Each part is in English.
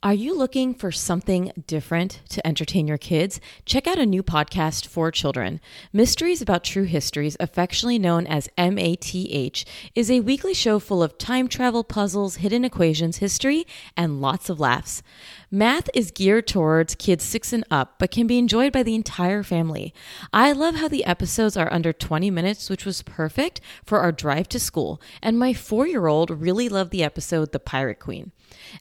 Are you looking for something different to entertain your kids? Check out a new podcast for children. Mysteries About True Histories, affectionately known as MATH, is a weekly show full of time travel puzzles, hidden equations, history, and lots of laughs. Math is geared towards kids six and up, but can be enjoyed by the entire family. I love how the episodes are under 20 minutes, which was perfect for our drive to school. And my four year old really loved the episode The Pirate Queen.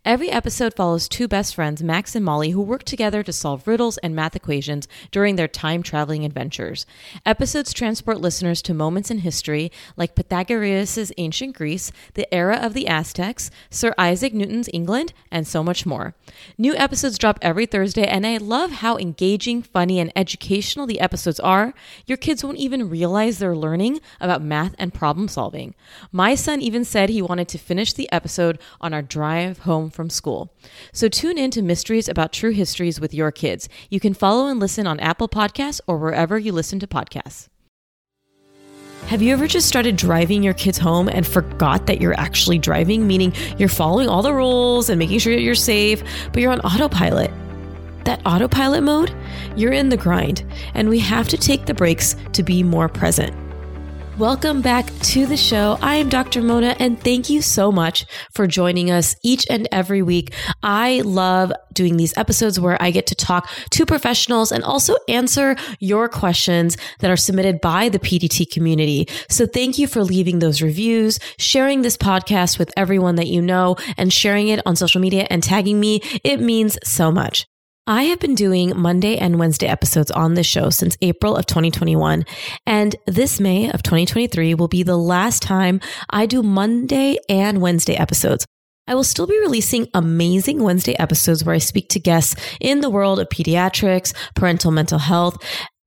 Every episode follows two best friends, Max and Molly, who work together to solve riddles and math equations during their time traveling adventures. Episodes transport listeners to moments in history like Pythagoras' ancient Greece, the era of the Aztecs, Sir Isaac Newton's England, and so much more. New episodes drop every Thursday, and I love how engaging, funny, and educational the episodes are. Your kids won't even realize they're learning about math and problem solving. My son even said he wanted to finish the episode on our drive home from school. So tune in to Mysteries About True Histories with your kids. You can follow and listen on Apple Podcasts or wherever you listen to podcasts. Have you ever just started driving your kids home and forgot that you're actually driving, meaning you're following all the rules and making sure that you're safe, but you're on autopilot? That autopilot mode, you're in the grind, and we have to take the breaks to be more present. Welcome back to the show. I am Dr. Mona, and thank you so much for joining us each and every week. I love doing these episodes where I get to talk to professionals and also answer your questions that are submitted by the PDT community. So thank you for leaving those reviews, sharing this podcast with everyone that you know, and sharing it on social media and tagging me. It means so much. I have been doing Monday and Wednesday episodes on this show since April of 2021. And this May of 2023 will be the last time I do Monday and Wednesday episodes. I will still be releasing amazing Wednesday episodes where I speak to guests in the world of pediatrics, parental mental health,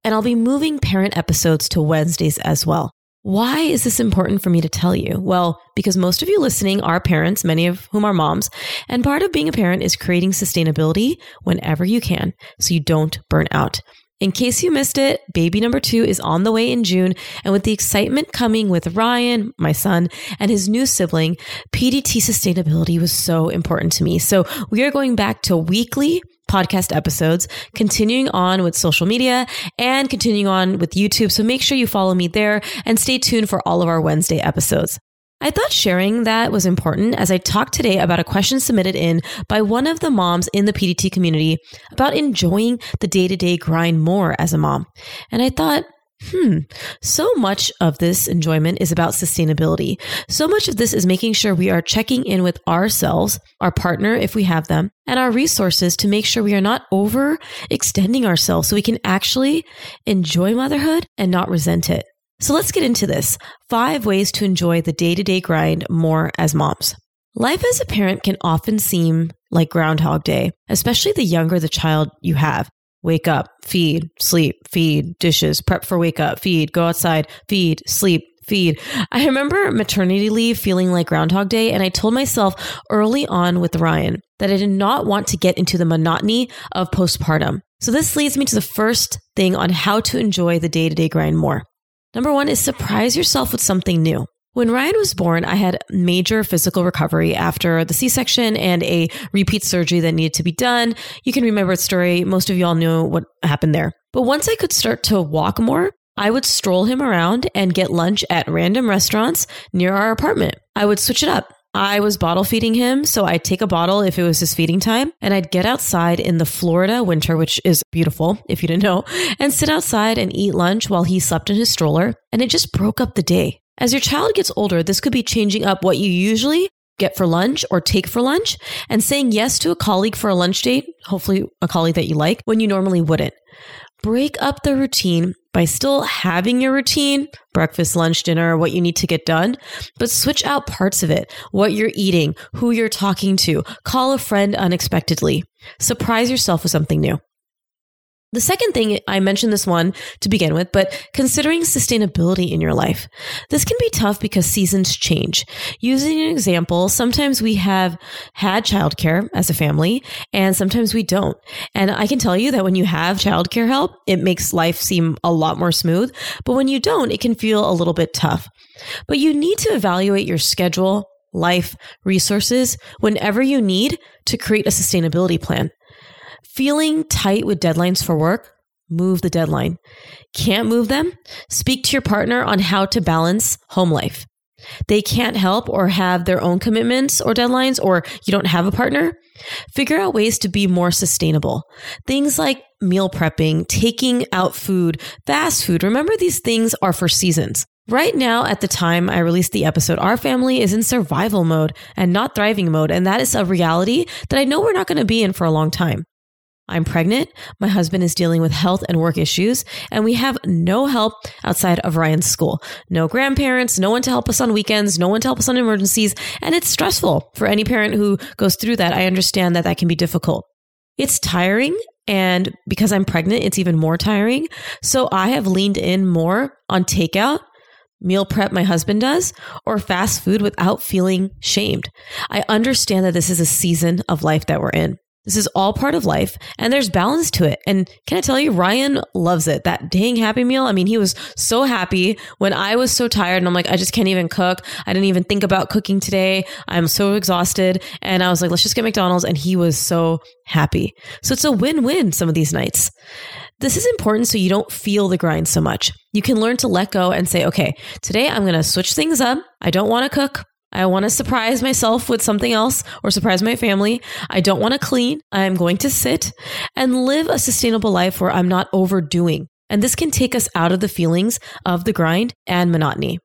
and I'll be moving parent episodes to Wednesdays as well. Why is this important for me to tell you? Well, because most of you listening are parents, many of whom are moms, and part of being a parent is creating sustainability whenever you can so you don't burn out. In case you missed it, baby number two is on the way in June. And with the excitement coming with Ryan, my son, and his new sibling, PDT sustainability was so important to me. So we are going back to weekly podcast episodes, continuing on with social media and continuing on with YouTube. So make sure you follow me there and stay tuned for all of our Wednesday episodes. I thought sharing that was important as I talked today about a question submitted in by one of the moms in the PDT community about enjoying the day to day grind more as a mom. And I thought, Hmm. So much of this enjoyment is about sustainability. So much of this is making sure we are checking in with ourselves, our partner, if we have them, and our resources to make sure we are not over extending ourselves so we can actually enjoy motherhood and not resent it. So let's get into this. Five ways to enjoy the day to day grind more as moms. Life as a parent can often seem like Groundhog Day, especially the younger the child you have. Wake up, feed, sleep, feed, dishes, prep for wake up, feed, go outside, feed, sleep, feed. I remember maternity leave feeling like Groundhog Day, and I told myself early on with Ryan that I did not want to get into the monotony of postpartum. So, this leads me to the first thing on how to enjoy the day to day grind more. Number one is surprise yourself with something new. When Ryan was born, I had major physical recovery after the C section and a repeat surgery that needed to be done. You can remember the story. Most of y'all know what happened there. But once I could start to walk more, I would stroll him around and get lunch at random restaurants near our apartment. I would switch it up. I was bottle feeding him, so I'd take a bottle if it was his feeding time, and I'd get outside in the Florida winter, which is beautiful if you didn't know, and sit outside and eat lunch while he slept in his stroller, and it just broke up the day. As your child gets older, this could be changing up what you usually get for lunch or take for lunch and saying yes to a colleague for a lunch date, hopefully a colleague that you like, when you normally wouldn't. Break up the routine by still having your routine, breakfast, lunch, dinner, what you need to get done, but switch out parts of it, what you're eating, who you're talking to, call a friend unexpectedly, surprise yourself with something new. The second thing, I mentioned this one to begin with, but considering sustainability in your life. This can be tough because seasons change. Using an example, sometimes we have had childcare as a family and sometimes we don't. And I can tell you that when you have childcare help, it makes life seem a lot more smooth. But when you don't, it can feel a little bit tough. But you need to evaluate your schedule life, resources whenever you need to create a sustainability plan. Feeling tight with deadlines for work? Move the deadline. Can't move them? Speak to your partner on how to balance home life. They can't help or have their own commitments or deadlines, or you don't have a partner? Figure out ways to be more sustainable. Things like meal prepping, taking out food, fast food. Remember, these things are for seasons. Right now, at the time I released the episode, our family is in survival mode and not thriving mode. And that is a reality that I know we're not going to be in for a long time. I'm pregnant. My husband is dealing with health and work issues, and we have no help outside of Ryan's school. No grandparents, no one to help us on weekends, no one to help us on emergencies, and it's stressful for any parent who goes through that. I understand that that can be difficult. It's tiring, and because I'm pregnant, it's even more tiring. So I have leaned in more on takeout meal prep my husband does or fast food without feeling shamed. I understand that this is a season of life that we're in. This is all part of life and there's balance to it. And can I tell you, Ryan loves it. That dang happy meal. I mean, he was so happy when I was so tired and I'm like, I just can't even cook. I didn't even think about cooking today. I'm so exhausted. And I was like, let's just get McDonald's. And he was so happy. So it's a win win some of these nights. This is important so you don't feel the grind so much. You can learn to let go and say, okay, today I'm going to switch things up. I don't want to cook. I want to surprise myself with something else or surprise my family. I don't want to clean. I'm going to sit and live a sustainable life where I'm not overdoing. And this can take us out of the feelings of the grind and monotony.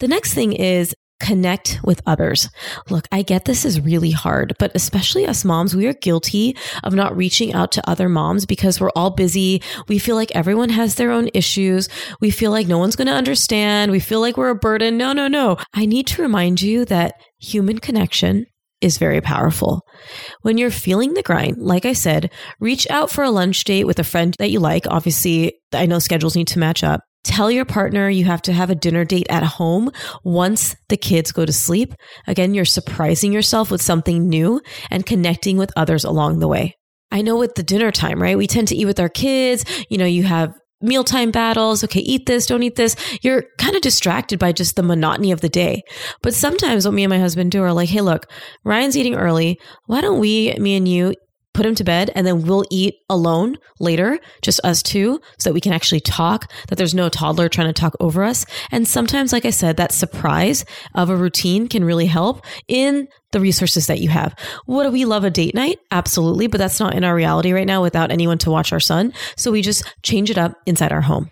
The next thing is connect with others. Look, I get this is really hard, but especially us moms, we are guilty of not reaching out to other moms because we're all busy. We feel like everyone has their own issues. We feel like no one's going to understand. We feel like we're a burden. No, no, no. I need to remind you that human connection is very powerful. When you're feeling the grind, like I said, reach out for a lunch date with a friend that you like. Obviously, I know schedules need to match up. Tell your partner you have to have a dinner date at home once the kids go to sleep. Again, you're surprising yourself with something new and connecting with others along the way. I know with the dinner time, right? We tend to eat with our kids. You know, you have mealtime battles. Okay, eat this, don't eat this. You're kind of distracted by just the monotony of the day. But sometimes what me and my husband do are like, hey, look, Ryan's eating early. Why don't we, me and you, put him to bed and then we'll eat alone later, just us two, so that we can actually talk, that there's no toddler trying to talk over us. And sometimes, like I said, that surprise of a routine can really help in the resources that you have. What do we love a date night? Absolutely. But that's not in our reality right now without anyone to watch our son. So we just change it up inside our home.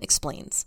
Explains.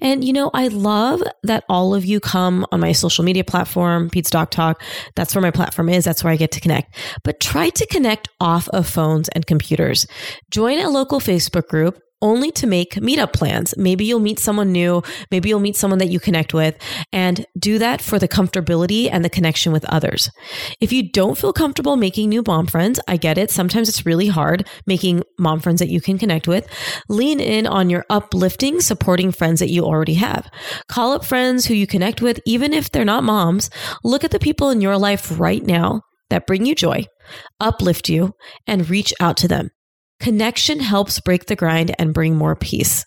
And you know, I love that all of you come on my social media platform, Peds Doc Talk. That's where my platform is. That's where I get to connect. But try to connect off of phones and computers. Join a local Facebook group only to make meetup plans. Maybe you'll meet someone new. Maybe you'll meet someone that you connect with and do that for the comfortability and the connection with others. If you don't feel comfortable making new mom friends, I get it. Sometimes it's really hard making mom friends that you can connect with. Lean in on your uplifting, supporting friends that you already have. Call up friends who you connect with, even if they're not moms. Look at the people in your life right now that bring you joy, uplift you, and reach out to them. Connection helps break the grind and bring more peace.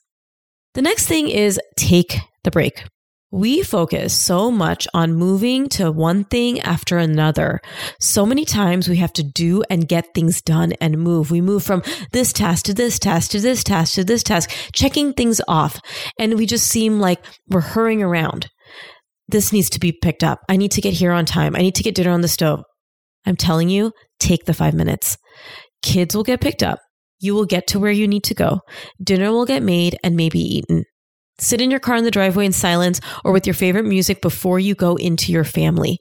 The next thing is take the break. We focus so much on moving to one thing after another. So many times we have to do and get things done and move. We move from this task to this task to this task to this task, checking things off. And we just seem like we're hurrying around. This needs to be picked up. I need to get here on time. I need to get dinner on the stove. I'm telling you, take the five minutes. Kids will get picked up. You will get to where you need to go. Dinner will get made and maybe eaten. Sit in your car in the driveway in silence or with your favorite music before you go into your family.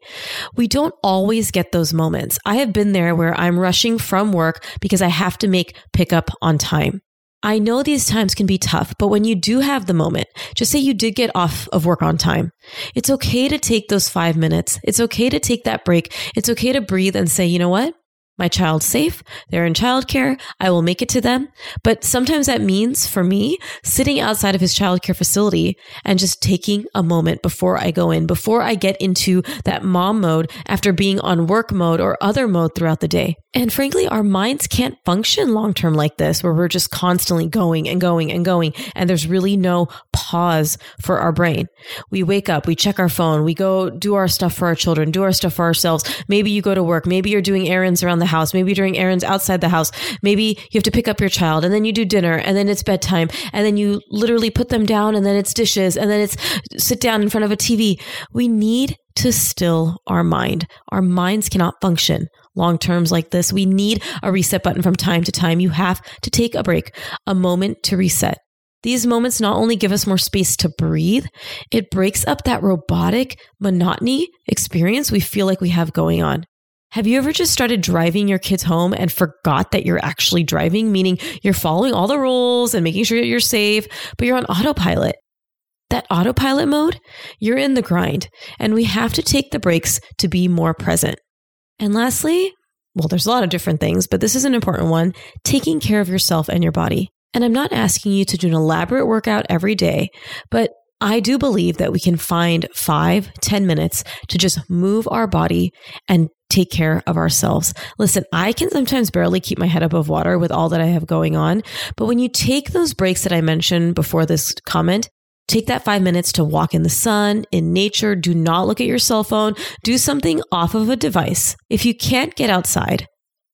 We don't always get those moments. I have been there where I'm rushing from work because I have to make pickup on time. I know these times can be tough, but when you do have the moment, just say you did get off of work on time. It's okay to take those five minutes. It's okay to take that break. It's okay to breathe and say, you know what? My child safe. They're in childcare. I will make it to them. But sometimes that means for me sitting outside of his childcare facility and just taking a moment before I go in, before I get into that mom mode after being on work mode or other mode throughout the day. And frankly, our minds can't function long term like this, where we're just constantly going and going and going. And there's really no pause for our brain. We wake up, we check our phone, we go do our stuff for our children, do our stuff for ourselves. Maybe you go to work. Maybe you're doing errands around the house. Maybe doing errands outside the house. Maybe you have to pick up your child and then you do dinner and then it's bedtime and then you literally put them down and then it's dishes and then it's sit down in front of a TV. We need to still our mind. Our minds cannot function long terms like this. We need a reset button from time to time. You have to take a break, a moment to reset. These moments not only give us more space to breathe, it breaks up that robotic monotony experience we feel like we have going on. Have you ever just started driving your kids home and forgot that you're actually driving, meaning you're following all the rules and making sure that you're safe, but you're on autopilot? That autopilot mode, you're in the grind, and we have to take the breaks to be more present. And lastly, well, there's a lot of different things, but this is an important one taking care of yourself and your body. And I'm not asking you to do an elaborate workout every day, but I do believe that we can find five, ten minutes to just move our body and take care of ourselves. Listen, I can sometimes barely keep my head above water with all that I have going on. But when you take those breaks that I mentioned before this comment, Take that five minutes to walk in the sun, in nature. Do not look at your cell phone. Do something off of a device. If you can't get outside,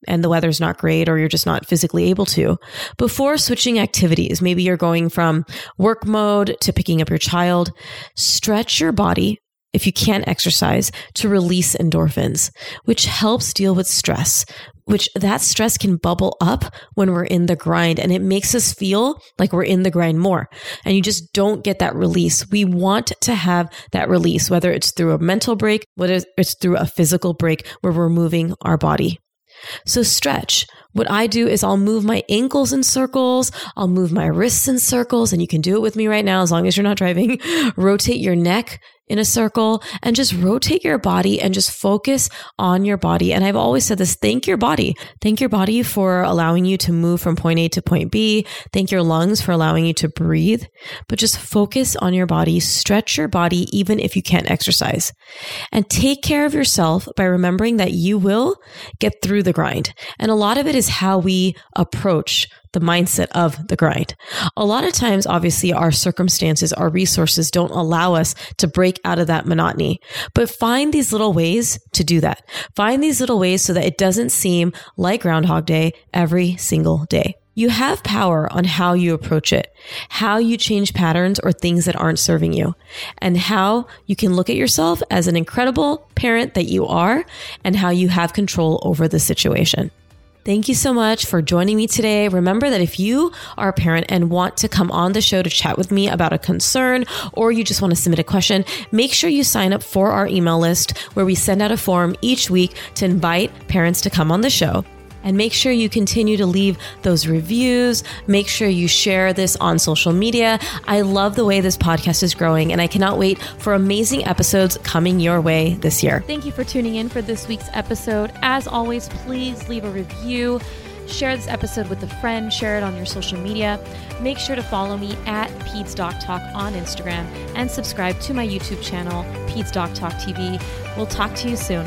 and the weather's not great or you're just not physically able to before switching activities maybe you're going from work mode to picking up your child stretch your body if you can't exercise to release endorphins which helps deal with stress which that stress can bubble up when we're in the grind and it makes us feel like we're in the grind more. And you just don't get that release. We want to have that release, whether it's through a mental break, whether it's through a physical break where we're moving our body. So stretch. What I do is I'll move my ankles in circles, I'll move my wrists in circles, and you can do it with me right now as long as you're not driving. Rotate your neck in a circle and just rotate your body and just focus on your body. And I've always said this thank your body. Thank your body for allowing you to move from point A to point B. Thank your lungs for allowing you to breathe. But just focus on your body, stretch your body, even if you can't exercise. And take care of yourself by remembering that you will get through the grind. And a lot of it is how we approach the mindset of the grind. A lot of times, obviously, our circumstances, our resources don't allow us to break out of that monotony, but find these little ways to do that. Find these little ways so that it doesn't seem like Groundhog Day every single day. You have power on how you approach it, how you change patterns or things that aren't serving you, and how you can look at yourself as an incredible parent that you are and how you have control over the situation. Thank you so much for joining me today. Remember that if you are a parent and want to come on the show to chat with me about a concern or you just want to submit a question, make sure you sign up for our email list where we send out a form each week to invite parents to come on the show. And make sure you continue to leave those reviews. Make sure you share this on social media. I love the way this podcast is growing, and I cannot wait for amazing episodes coming your way this year. Thank you for tuning in for this week's episode. As always, please leave a review. Share this episode with a friend, share it on your social media. Make sure to follow me at Peds Doc Talk on Instagram and subscribe to my YouTube channel, Peds Doc Talk TV. We'll talk to you soon.